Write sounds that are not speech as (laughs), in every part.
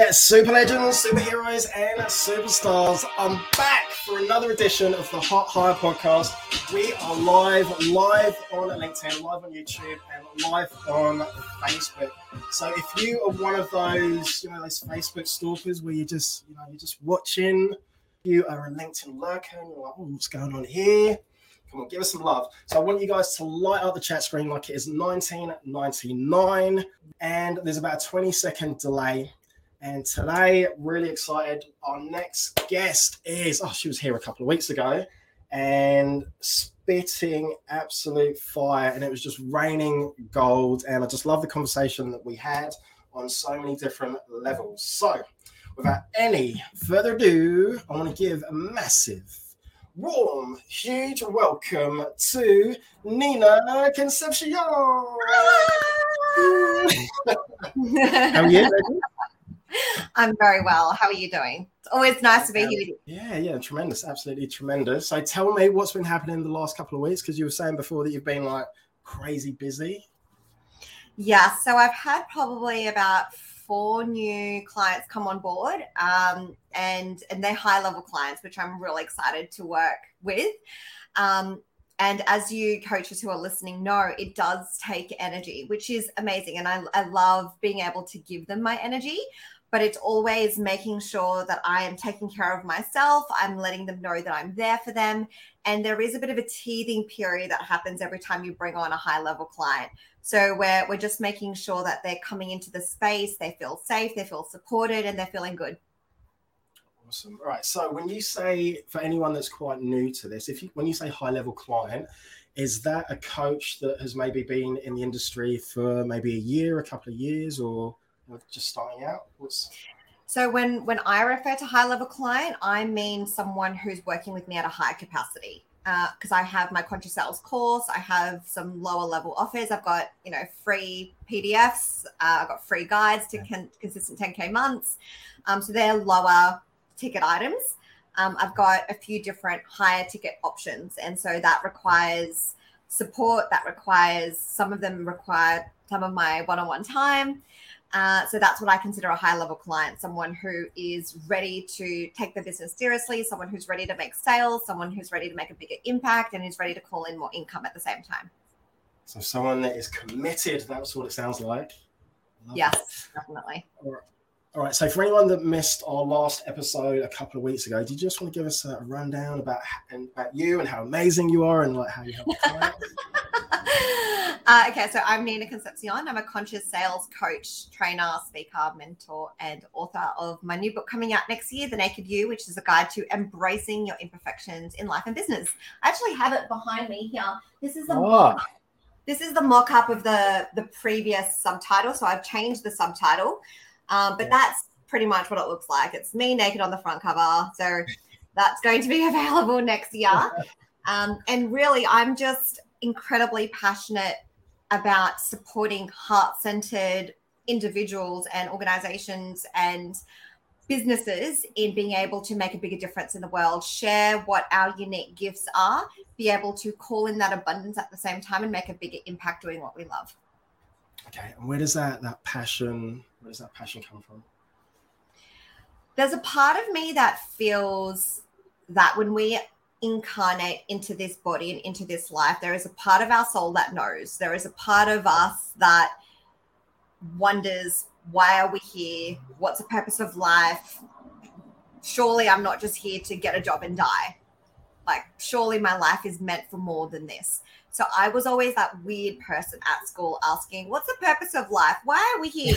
Hey, super legends, superheroes, and superstars. I'm back for another edition of the Hot Hire podcast. We are live, live on LinkedIn, live on YouTube, and live on Facebook. So if you are one of those, you know, those Facebook stalkers where you just, you know, you're just watching, you are a LinkedIn lurker, and you're like, oh, what's going on here? Come on, give us some love. So I want you guys to light up the chat screen like it is 1999, and there's about a 20 second delay and today, really excited. Our next guest is, oh, she was here a couple of weeks ago and spitting absolute fire. And it was just raining gold. And I just love the conversation that we had on so many different levels. So, without any further ado, I want to give a massive, warm, huge welcome to Nina Concepcion. (laughs) How are you? (laughs) I'm very well. How are you doing? It's always nice to be here. Yeah, yeah, tremendous, absolutely tremendous. So tell me what's been happening the last couple of weeks because you were saying before that you've been like crazy busy. Yeah, so I've had probably about four new clients come on board, um, and and they're high level clients, which I'm really excited to work with. Um, and as you coaches who are listening know, it does take energy, which is amazing. And I, I love being able to give them my energy but it's always making sure that I am taking care of myself. I'm letting them know that I'm there for them. And there is a bit of a teething period that happens every time you bring on a high level client. So we're, we're just making sure that they're coming into the space, they feel safe, they feel supported, and they're feeling good. Awesome. All right. So when you say, for anyone that's quite new to this, if you, when you say high level client, is that a coach that has maybe been in the industry for maybe a year, a couple of years, or just starting out? What's so when when I refer to high level client, I mean someone who's working with me at a high capacity. Because uh, I have my conscious sales course, I have some lower level offers. I've got you know free PDFs. Uh, I've got free guides to con- consistent 10k months. Um, so they're lower ticket items. Um, I've got a few different higher ticket options, and so that requires support. That requires some of them require some of my one-on-one time. Uh, so that's what I consider a high level client someone who is ready to take the business seriously, someone who's ready to make sales, someone who's ready to make a bigger impact, and is ready to call in more income at the same time. So, someone that is committed, that's what it sounds like. Yes, it. definitely. All right. All right. So, for anyone that missed our last episode a couple of weeks ago, do you just want to give us a rundown about about you and how amazing you are and like how you help clients? (laughs) Uh, okay, so I'm Nina Concepcion. I'm a conscious sales coach, trainer, speaker, mentor, and author of my new book coming out next year, The Naked You, which is a guide to embracing your imperfections in life and business. I actually have it behind me here. This is the oh. this is the mock-up of the the previous subtitle. So I've changed the subtitle, um, but that's pretty much what it looks like. It's me naked on the front cover. So that's going to be (laughs) available next year. (laughs) Um, and really, I'm just incredibly passionate about supporting heart centered individuals and organizations and businesses in being able to make a bigger difference in the world, share what our unique gifts are, be able to call in that abundance at the same time and make a bigger impact doing what we love. Okay, and where does that that passion where does that passion come from? There's a part of me that feels that when we incarnate into this body and into this life, there is a part of our soul that knows. There is a part of us that wonders, why are we here? What's the purpose of life? Surely I'm not just here to get a job and die. Like, surely my life is meant for more than this. So I was always that weird person at school asking, What's the purpose of life? Why are we here?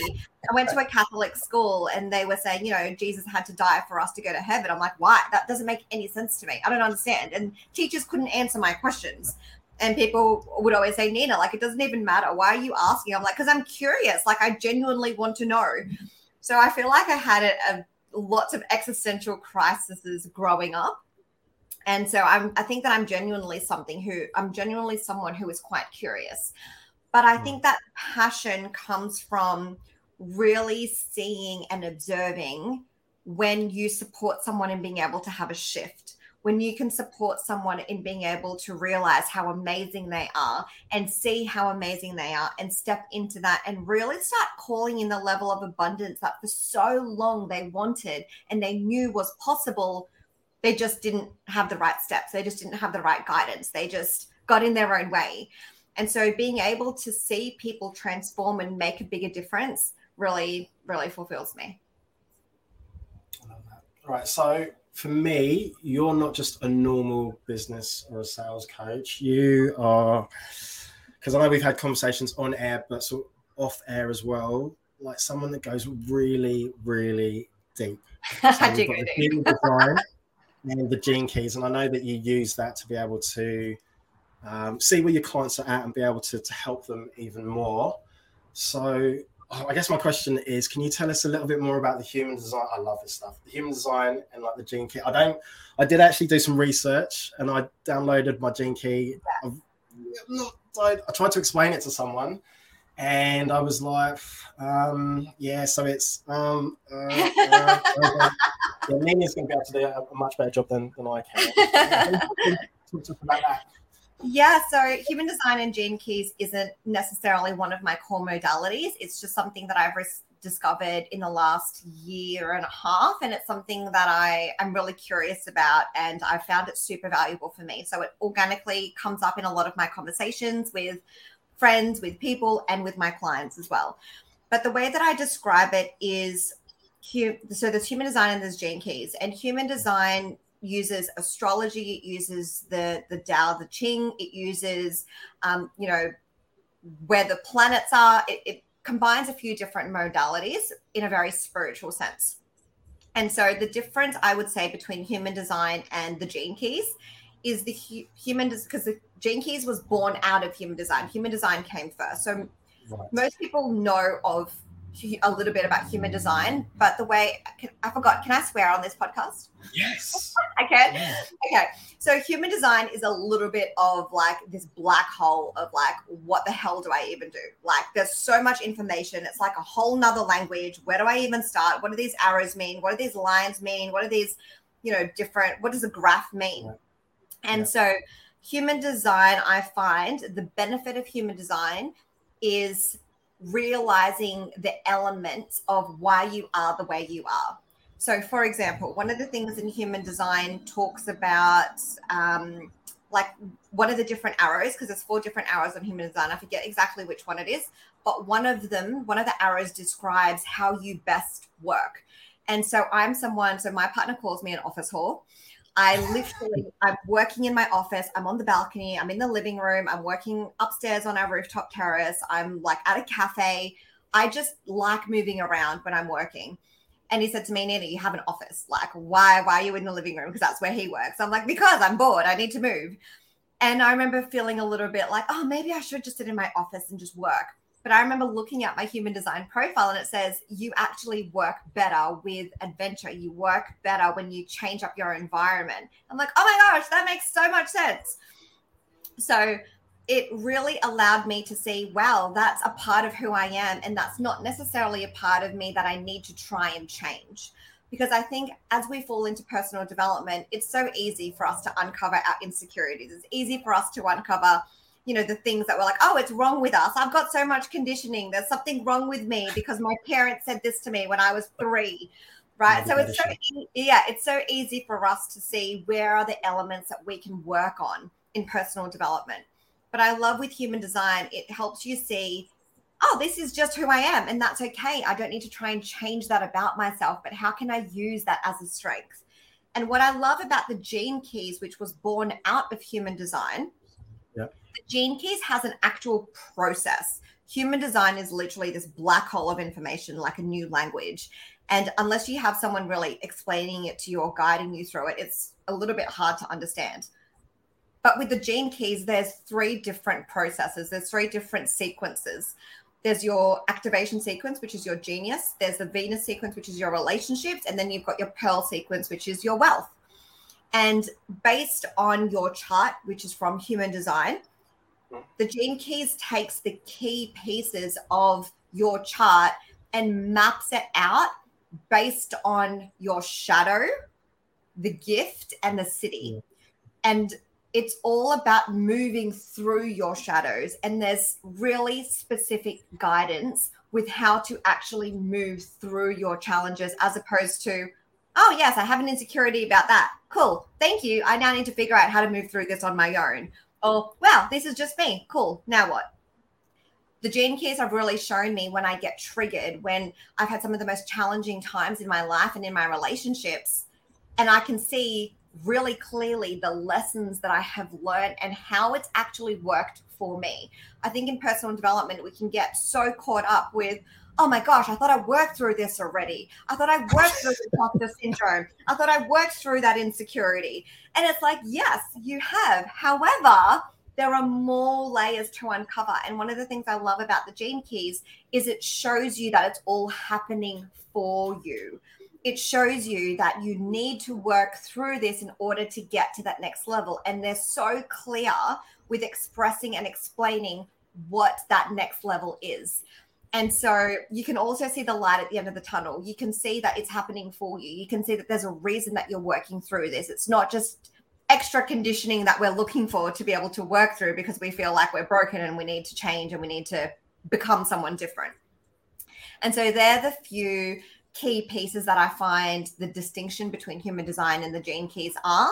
I went to a Catholic school and they were saying, You know, Jesus had to die for us to go to heaven. I'm like, Why? That doesn't make any sense to me. I don't understand. And teachers couldn't answer my questions. And people would always say, Nina, like, it doesn't even matter. Why are you asking? I'm like, Because I'm curious. Like, I genuinely want to know. So I feel like I had a, a lots of existential crises growing up and so I'm, I think that I'm genuinely something who I'm genuinely someone who is quite curious. But I think mm. that passion comes from really seeing and observing when you support someone and being able to have a shift, when you can support someone in being able to realize how amazing they are and see how amazing they are and step into that and really start calling in the level of abundance that for so long they wanted and they knew was possible they just didn't have the right steps they just didn't have the right guidance they just got in their own way and so being able to see people transform and make a bigger difference really really fulfills me all right so for me, you're not just a normal business or a sales coach. You are, because I know we've had conversations on air, but sort of off air as well. Like someone that goes really, really deep. (laughs) So I do go deep. design and the gene keys, and I know that you use that to be able to um, see where your clients are at and be able to, to help them even more. So I guess my question is, can you tell us a little bit more about the human design? I love this stuff, the human design and like the gene key. I don't, I did actually do some research and I downloaded my gene key. I've not, I, I tried to explain it to someone and I was like, um, yeah, so it's, um, uh, uh, uh, (laughs) yeah, Nina's going to be able to do a, a, much better job than, than I can. Talk about that. Yeah, so human design and gene keys isn't necessarily one of my core modalities. It's just something that I've res- discovered in the last year and a half. And it's something that I am really curious about. And I found it super valuable for me. So it organically comes up in a lot of my conversations with friends, with people, and with my clients as well. But the way that I describe it is so there's human design and there's gene keys. And human design uses astrology, it uses the the Tao, the Ching, it uses um, you know where the planets are. It, it combines a few different modalities in a very spiritual sense. And so the difference I would say between human design and the gene keys is the hu- human because the gene keys was born out of human design. Human design came first. So right. most people know of a little bit about human design, but the way I forgot, can I swear on this podcast? Yes. (laughs) I can. Yeah. Okay. So human design is a little bit of like this black hole of like, what the hell do I even do? Like, there's so much information. It's like a whole nother language. Where do I even start? What do these arrows mean? What do these lines mean? What are these, you know, different? What does a graph mean? Yeah. And yeah. so, human design, I find the benefit of human design is realizing the elements of why you are the way you are. So, for example, one of the things in human design talks about um, like one of the different arrows, because there's four different arrows on human design. I forget exactly which one it is, but one of them, one of the arrows describes how you best work. And so I'm someone, so my partner calls me an office whore. I literally, I'm working in my office. I'm on the balcony. I'm in the living room. I'm working upstairs on our rooftop terrace. I'm like at a cafe. I just like moving around when I'm working. And he said to me, Nina, you have an office. Like, why, why are you in the living room? Because that's where he works. I'm like, because I'm bored. I need to move. And I remember feeling a little bit like, oh, maybe I should just sit in my office and just work. But I remember looking at my human design profile and it says you actually work better with adventure. You work better when you change up your environment. I'm like, oh my gosh, that makes so much sense. So it really allowed me to see, wow, that's a part of who I am. And that's not necessarily a part of me that I need to try and change. Because I think as we fall into personal development, it's so easy for us to uncover our insecurities. It's easy for us to uncover you know the things that were like oh it's wrong with us. I've got so much conditioning. There's something wrong with me because my parents said this to me when i was three. Right? So it's so yeah it's so easy for us to see where are the elements that we can work on in personal development. But i love with human design it helps you see oh this is just who i am and that's okay. I don't need to try and change that about myself but how can i use that as a strength? And what i love about the gene keys which was born out of human design the Gene Keys has an actual process. Human design is literally this black hole of information, like a new language. And unless you have someone really explaining it to you or guiding you through it, it's a little bit hard to understand. But with the gene keys, there's three different processes, there's three different sequences. There's your activation sequence, which is your genius. There's the Venus sequence, which is your relationships. And then you've got your Pearl sequence, which is your wealth. And based on your chart, which is from human design, the Gene Keys takes the key pieces of your chart and maps it out based on your shadow the gift and the siddhi. And it's all about moving through your shadows. And there's really specific guidance with how to actually move through your challenges as opposed to, oh, yes, I have an insecurity about that. Cool. Thank you. I now need to figure out how to move through this on my own. Oh, or, wow, this is just me. Cool. Now what? The gene keys have really shown me when I get triggered, when I've had some of the most challenging times in my life and in my relationships. And I can see really clearly the lessons that I have learned and how it's actually worked for me. I think in personal development, we can get so caught up with, oh my gosh, I thought I worked through this already. I thought I worked through the (laughs) imposter syndrome. I thought I worked through that insecurity. And it's like, yes, you have. However, there are more layers to uncover. And one of the things I love about the Gene Keys is it shows you that it's all happening for you it shows you that you need to work through this in order to get to that next level. And they're so clear with expressing and explaining what that next level is. And so you can also see the light at the end of the tunnel. You can see that it's happening for you. You can see that there's a reason that you're working through this. It's not just extra conditioning that we're looking for to be able to work through because we feel like we're broken and we need to change and we need to become someone different. And so they're the few key pieces that I find the distinction between human design and the gene keys are.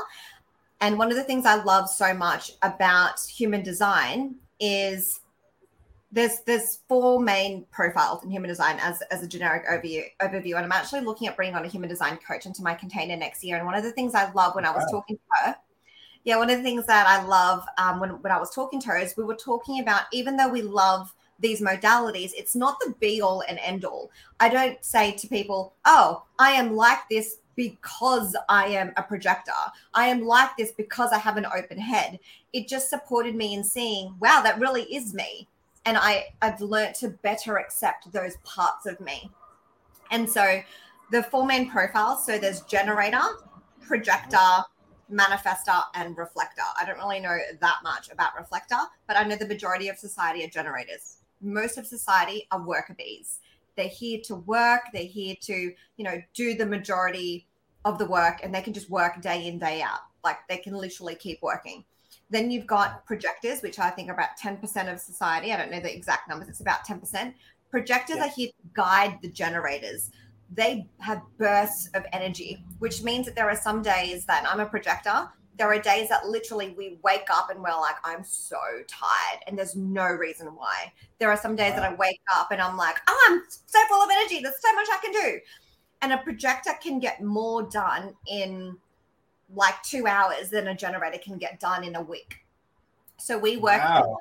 And one of the things I love so much about human design is there's there's four main profiles in human design as, as a generic overview overview. And I'm actually looking at bringing on a human design coach into my container next year. And one of the things I love when I was wow. talking to her, yeah, one of the things that I love um, when, when I was talking to her is we were talking about even though we love these modalities, it's not the be all and end all. I don't say to people, oh, I am like this because I am a projector. I am like this because I have an open head. It just supported me in seeing, wow, that really is me. And I, I've learned to better accept those parts of me. And so the four main profiles so there's generator, projector, manifestor, and reflector. I don't really know that much about reflector, but I know the majority of society are generators most of society are worker bees. They're here to work, they're here to, you know, do the majority of the work and they can just work day in, day out. Like they can literally keep working. Then you've got projectors, which I think are about 10% of society. I don't know the exact numbers, it's about 10%. Projectors yeah. are here to guide the generators. They have bursts of energy, which means that there are some days that I'm a projector there are days that literally we wake up and we're like, I'm so tired, and there's no reason why. There are some days wow. that I wake up and I'm like, oh, I'm so full of energy. There's so much I can do. And a projector can get more done in like two hours than a generator can get done in a week. So we work wow.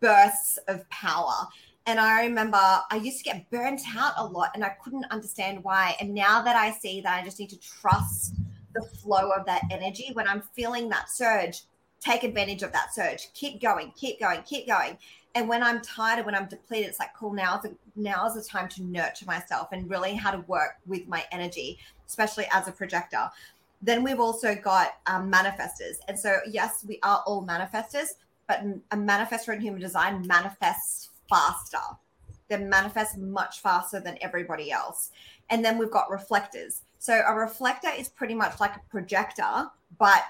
bursts of power. And I remember I used to get burnt out a lot and I couldn't understand why. And now that I see that I just need to trust the flow of that energy. When I'm feeling that surge, take advantage of that surge. Keep going, keep going, keep going. And when I'm tired and when I'm depleted, it's like, cool, now's the, now's the time to nurture myself and really how to work with my energy, especially as a projector. Then we've also got um, manifestors. And so, yes, we are all manifestors, but a manifestor in human design manifests faster. They manifest much faster than everybody else. And then we've got reflectors. So a reflector is pretty much like a projector, but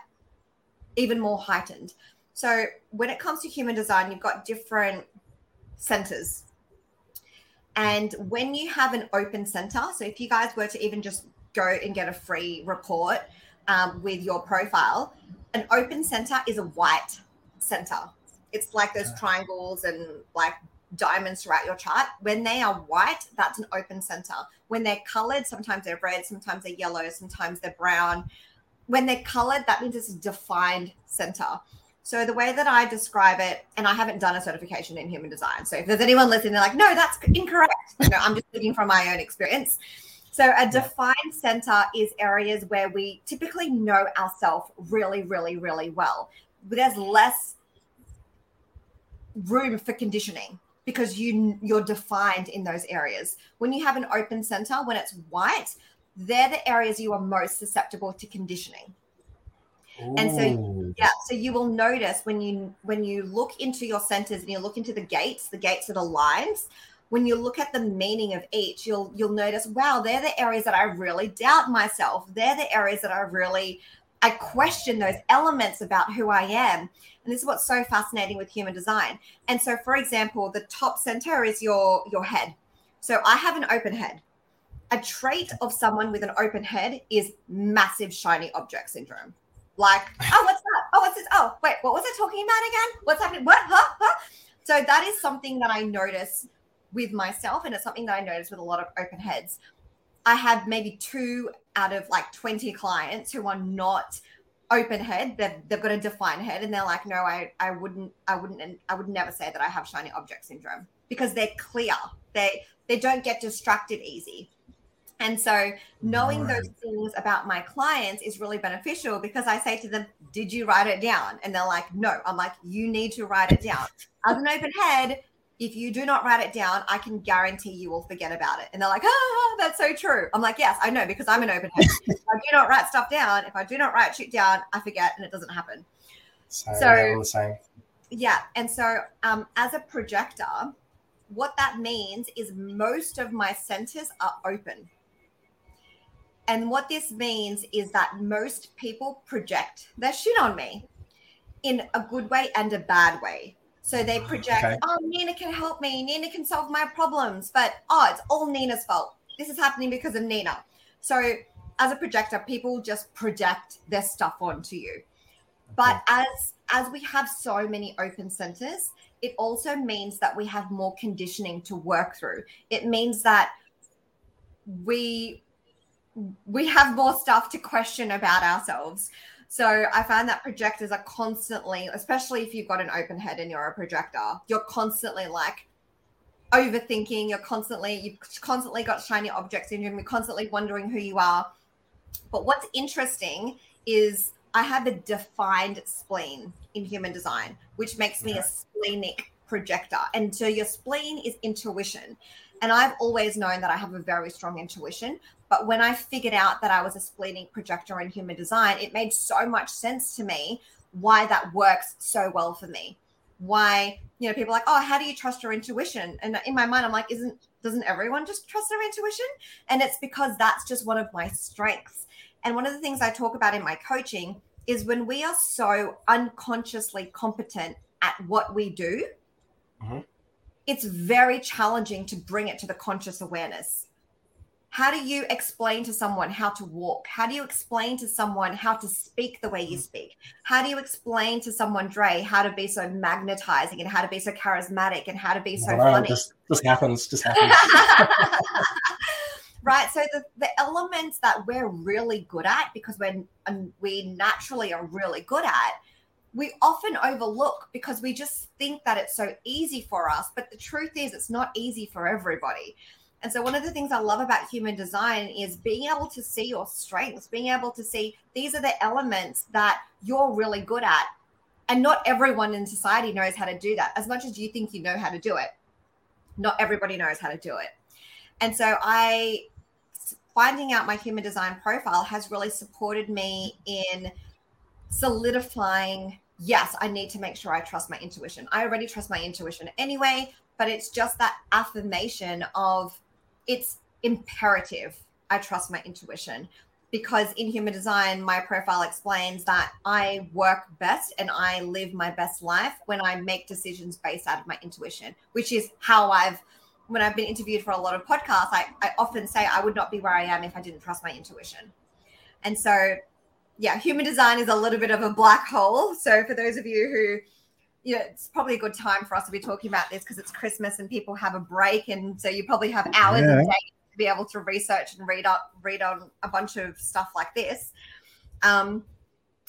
even more heightened. So when it comes to human design, you've got different centers. And when you have an open center, so if you guys were to even just go and get a free report um, with your profile, an open center is a white center. It's like those triangles and like diamonds throughout your chart. When they are white, that's an open center. When they're colored, sometimes they're red, sometimes they're yellow, sometimes they're brown. When they're colored, that means it's a defined center. So the way that I describe it, and I haven't done a certification in human design. So if there's anyone listening, they're like, no, that's incorrect. You know, I'm just speaking from my own experience. So a defined center is areas where we typically know ourselves really, really, really well. There's less room for conditioning because you you're defined in those areas. When you have an open center, when it's white, they're the areas you are most susceptible to conditioning. Ooh. And so yeah, so you will notice when you when you look into your centers and you look into the gates, the gates are the lines. When you look at the meaning of each, you'll you'll notice, wow, they're the areas that I really doubt myself. They're the areas that I really I question those elements about who I am. And this is what's so fascinating with human design. And so, for example, the top center is your your head. So I have an open head. A trait of someone with an open head is massive shiny object syndrome. Like, (laughs) oh, what's that? Oh, what's this? Oh, wait, what was I talking about again? What's happening? What? Huh? Huh? So that is something that I notice with myself, and it's something that I notice with a lot of open heads. I have maybe two out of like 20 clients who are not open head they've, they've got a defined head and they're like no I, I wouldn't i wouldn't and i would never say that i have shiny object syndrome because they're clear they they don't get distracted easy and so knowing right. those things about my clients is really beneficial because I say to them, Did you write it down? And they're like, No. I'm like, You need to write it down. As an open head, if you do not write it down, I can guarantee you will forget about it. And they're like, Oh, that's so true. I'm like, Yes, I know because I'm an open (laughs) if I do not write stuff down, if I do not write shit down, I forget and it doesn't happen. So, so same. Yeah. And so um, as a projector, what that means is most of my centers are open and what this means is that most people project their shit on me in a good way and a bad way. So they project, okay. oh, Nina can help me. Nina can solve my problems. But oh, it's all Nina's fault. This is happening because of Nina. So as a projector, people just project their stuff onto you. But as as we have so many open centers, it also means that we have more conditioning to work through. It means that we we have more stuff to question about ourselves. So I find that projectors are constantly, especially if you've got an open head and you're a projector, you're constantly like overthinking. You're constantly, you've constantly got shiny object syndrome. You're constantly wondering who you are. But what's interesting is I have a defined spleen in human design, which makes me a splenic projector. And so your spleen is intuition. And I've always known that I have a very strong intuition. But when I figured out that I was a splenic projector in human design, it made so much sense to me why that works so well for me. Why, you know, people like, oh, how do you trust your intuition? And in my mind, I'm like, isn't doesn't everyone just trust their intuition? And it's because that's just one of my strengths. And one of the things I talk about in my coaching is when we are so unconsciously competent at what we do, mm-hmm it's very challenging to bring it to the conscious awareness. How do you explain to someone how to walk? How do you explain to someone how to speak the way you speak? How do you explain to someone, Dre, how to be so magnetizing and how to be so charismatic and how to be so funny? Just, just happens, just (laughs) happens. right. So the, the elements that we're really good at, because we're, um, we naturally are really good at, we often overlook because we just think that it's so easy for us. But the truth is, it's not easy for everybody. And so, one of the things I love about human design is being able to see your strengths, being able to see these are the elements that you're really good at. And not everyone in society knows how to do that. As much as you think you know how to do it, not everybody knows how to do it. And so, I finding out my human design profile has really supported me in solidifying yes, I need to make sure I trust my intuition. I already trust my intuition anyway, but it's just that affirmation of it's imperative I trust my intuition because in human design, my profile explains that I work best and I live my best life when I make decisions based out of my intuition, which is how I've, when I've been interviewed for a lot of podcasts, I, I often say I would not be where I am if I didn't trust my intuition. And so yeah, human design is a little bit of a black hole. So for those of you who, you know, it's probably a good time for us to be talking about this because it's Christmas and people have a break, and so you probably have hours yeah. a day to be able to research and read up, read on a bunch of stuff like this. Um,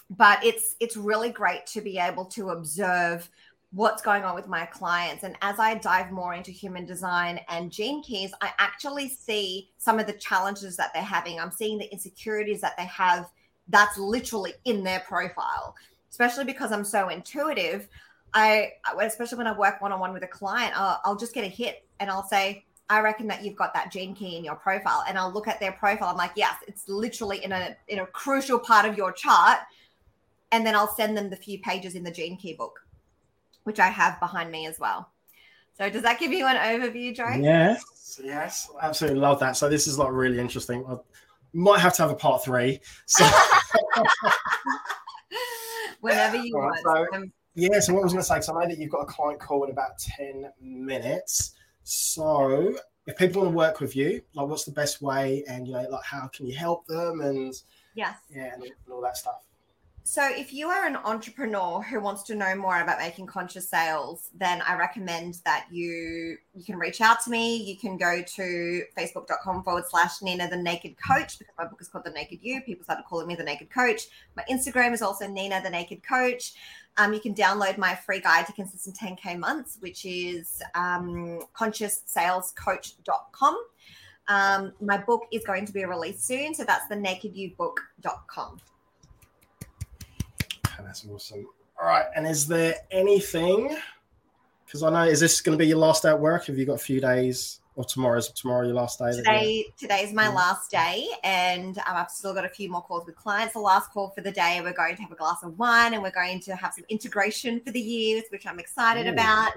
but it's it's really great to be able to observe what's going on with my clients. And as I dive more into human design and gene keys, I actually see some of the challenges that they're having. I'm seeing the insecurities that they have that's literally in their profile especially because i'm so intuitive i especially when i work one-on-one with a client I'll, I'll, just get a hit and i'll say i reckon that you've got that gene key in your profile and i'll look at their profile i'm like yes it's literally in a in a crucial part of your chart and then i'll send them the few pages in the gene key book which i have behind me as well So does that give you an overview, Joe? Yes, yes, absolutely love that. So this is like really interesting. Might have to have a part three. So (laughs) whenever you Right, want. so- Um, yeah, so what I was going to say, so I know that you've got a client call in about ten minutes. So if people want to work with you, like what's the best way, and you know, like how can you help them, and yes. yeah, and all that stuff. So, if you are an entrepreneur who wants to know more about making conscious sales, then I recommend that you you can reach out to me. You can go to facebook.com forward slash Nina the Naked Coach because my book is called The Naked You. People started calling me the Naked Coach. My Instagram is also Nina the Naked Coach. Um, you can download my free guide to consistent 10K months, which is um, conscioussalescoach.com. Um, my book is going to be released soon. So that's the nakedyoubook.com. Okay, that's awesome. All right, and is there anything? Because I know, is this going to be your last day at work? Have you got a few days, or tomorrow's tomorrow your last day? Today, Today, is my Yeah. last day, and um, I've still got a few more calls with clients. The last call for the day, we're going to have a glass of wine, and we're going to have some integration for the years, which I'm excited Ooh. about.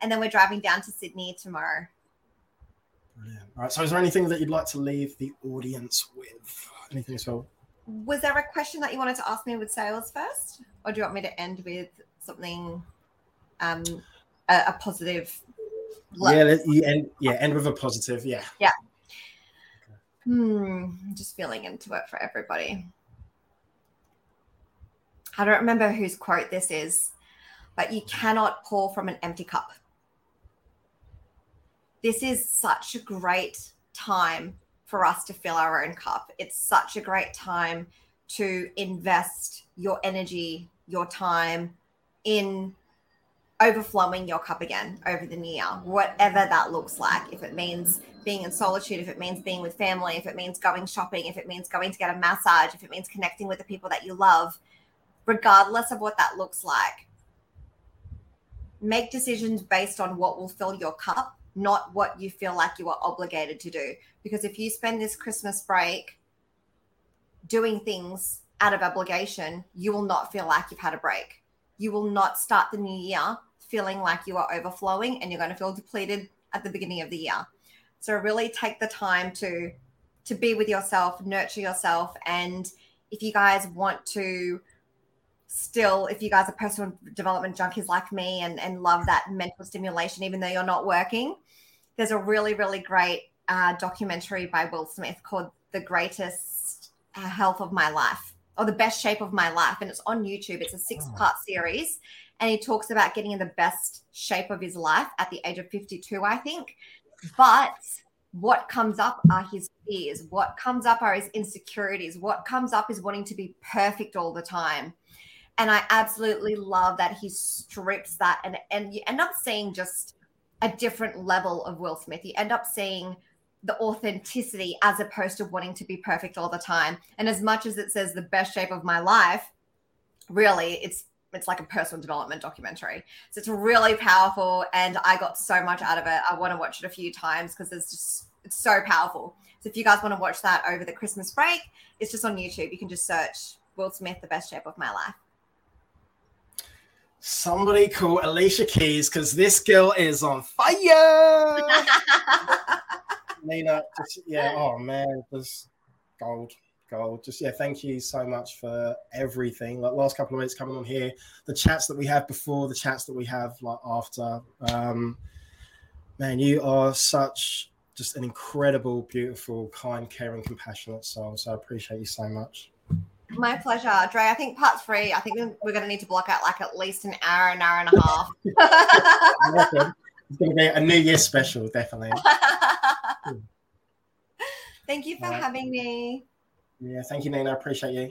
And then we're driving down to Sydney tomorrow. Brilliant. All right. So, is there anything that you'd like to leave the audience with? Anything at all? Was there a question that you wanted to ask me with sales first, or do you want me to end with something, um, a, a positive? Yeah, let, you end, yeah, end with a positive. Yeah. Hmm, I'm just feeling into it for everybody. I don't remember whose quote this is, but you cannot pour from an empty cup. This is such a great time for us to fill our own cup. It's such a great time to invest your energy, your time in overflowing your cup again over the new year, whatever that looks like. If it means being in solitude, if it means being with family, if it means going shopping, if it means going to get a massage, if it means connecting with the people that you love, regardless of what that looks like, make decisions based on what will fill your cup, not what you feel like you are obligated to do. Because if you spend this Christmas break doing things out of obligation, you will not feel like you've had a break. You will not start the new year feeling like you are overflowing and you're going to feel depleted at the beginning of the year. So really take the time to to be with yourself, nurture yourself and if you guys want to still if you guys are personal development junkies like me and and love that mental stimulation even though you're not working, there's a really really great uh, documentary by Will Smith called The Greatest uh, Health of My Life or The Best Shape of My Life and it's on YouTube. It's a six-part series and he talks about getting in the best shape of his life at the age of 52 i think. But what comes up are his fears. What comes up are his insecurities. What comes up is wanting to be perfect all the time. And i absolutely love that he strips that and and you end up seeing just a different level of will smith you end up seeing the authenticity as opposed to wanting to be perfect all the time and as much as it says the best shape of my life really it's it's like a personal development documentary. So it's really powerful and I got so much out of it. I want to watch it a few times because it's just it's so powerful. So if you guys want to watch that over the Christmas break, it's just on YouTube. You can just search Will Smith, the best shape of my life. Somebody call Alicia Keys because this girl is on fire. (laughs) Nina, just, yeah, oh man, just gold, gold. Just yeah, thank you so much for everything. Like last couple of weeks coming on here, the chats that we have before, the chats that we have like after. Um, man, you are such just an incredible, beautiful, kind, caring, compassionate soul. So I appreciate you so much. My pleasure, Dre. I think part three, I think we're going to need to block out like at least an hour, an hour and a half. It's going to be a New Year special, definitely. (laughs) Thank you for right. having me. Yeah, thank you, Nina. I appreciate you.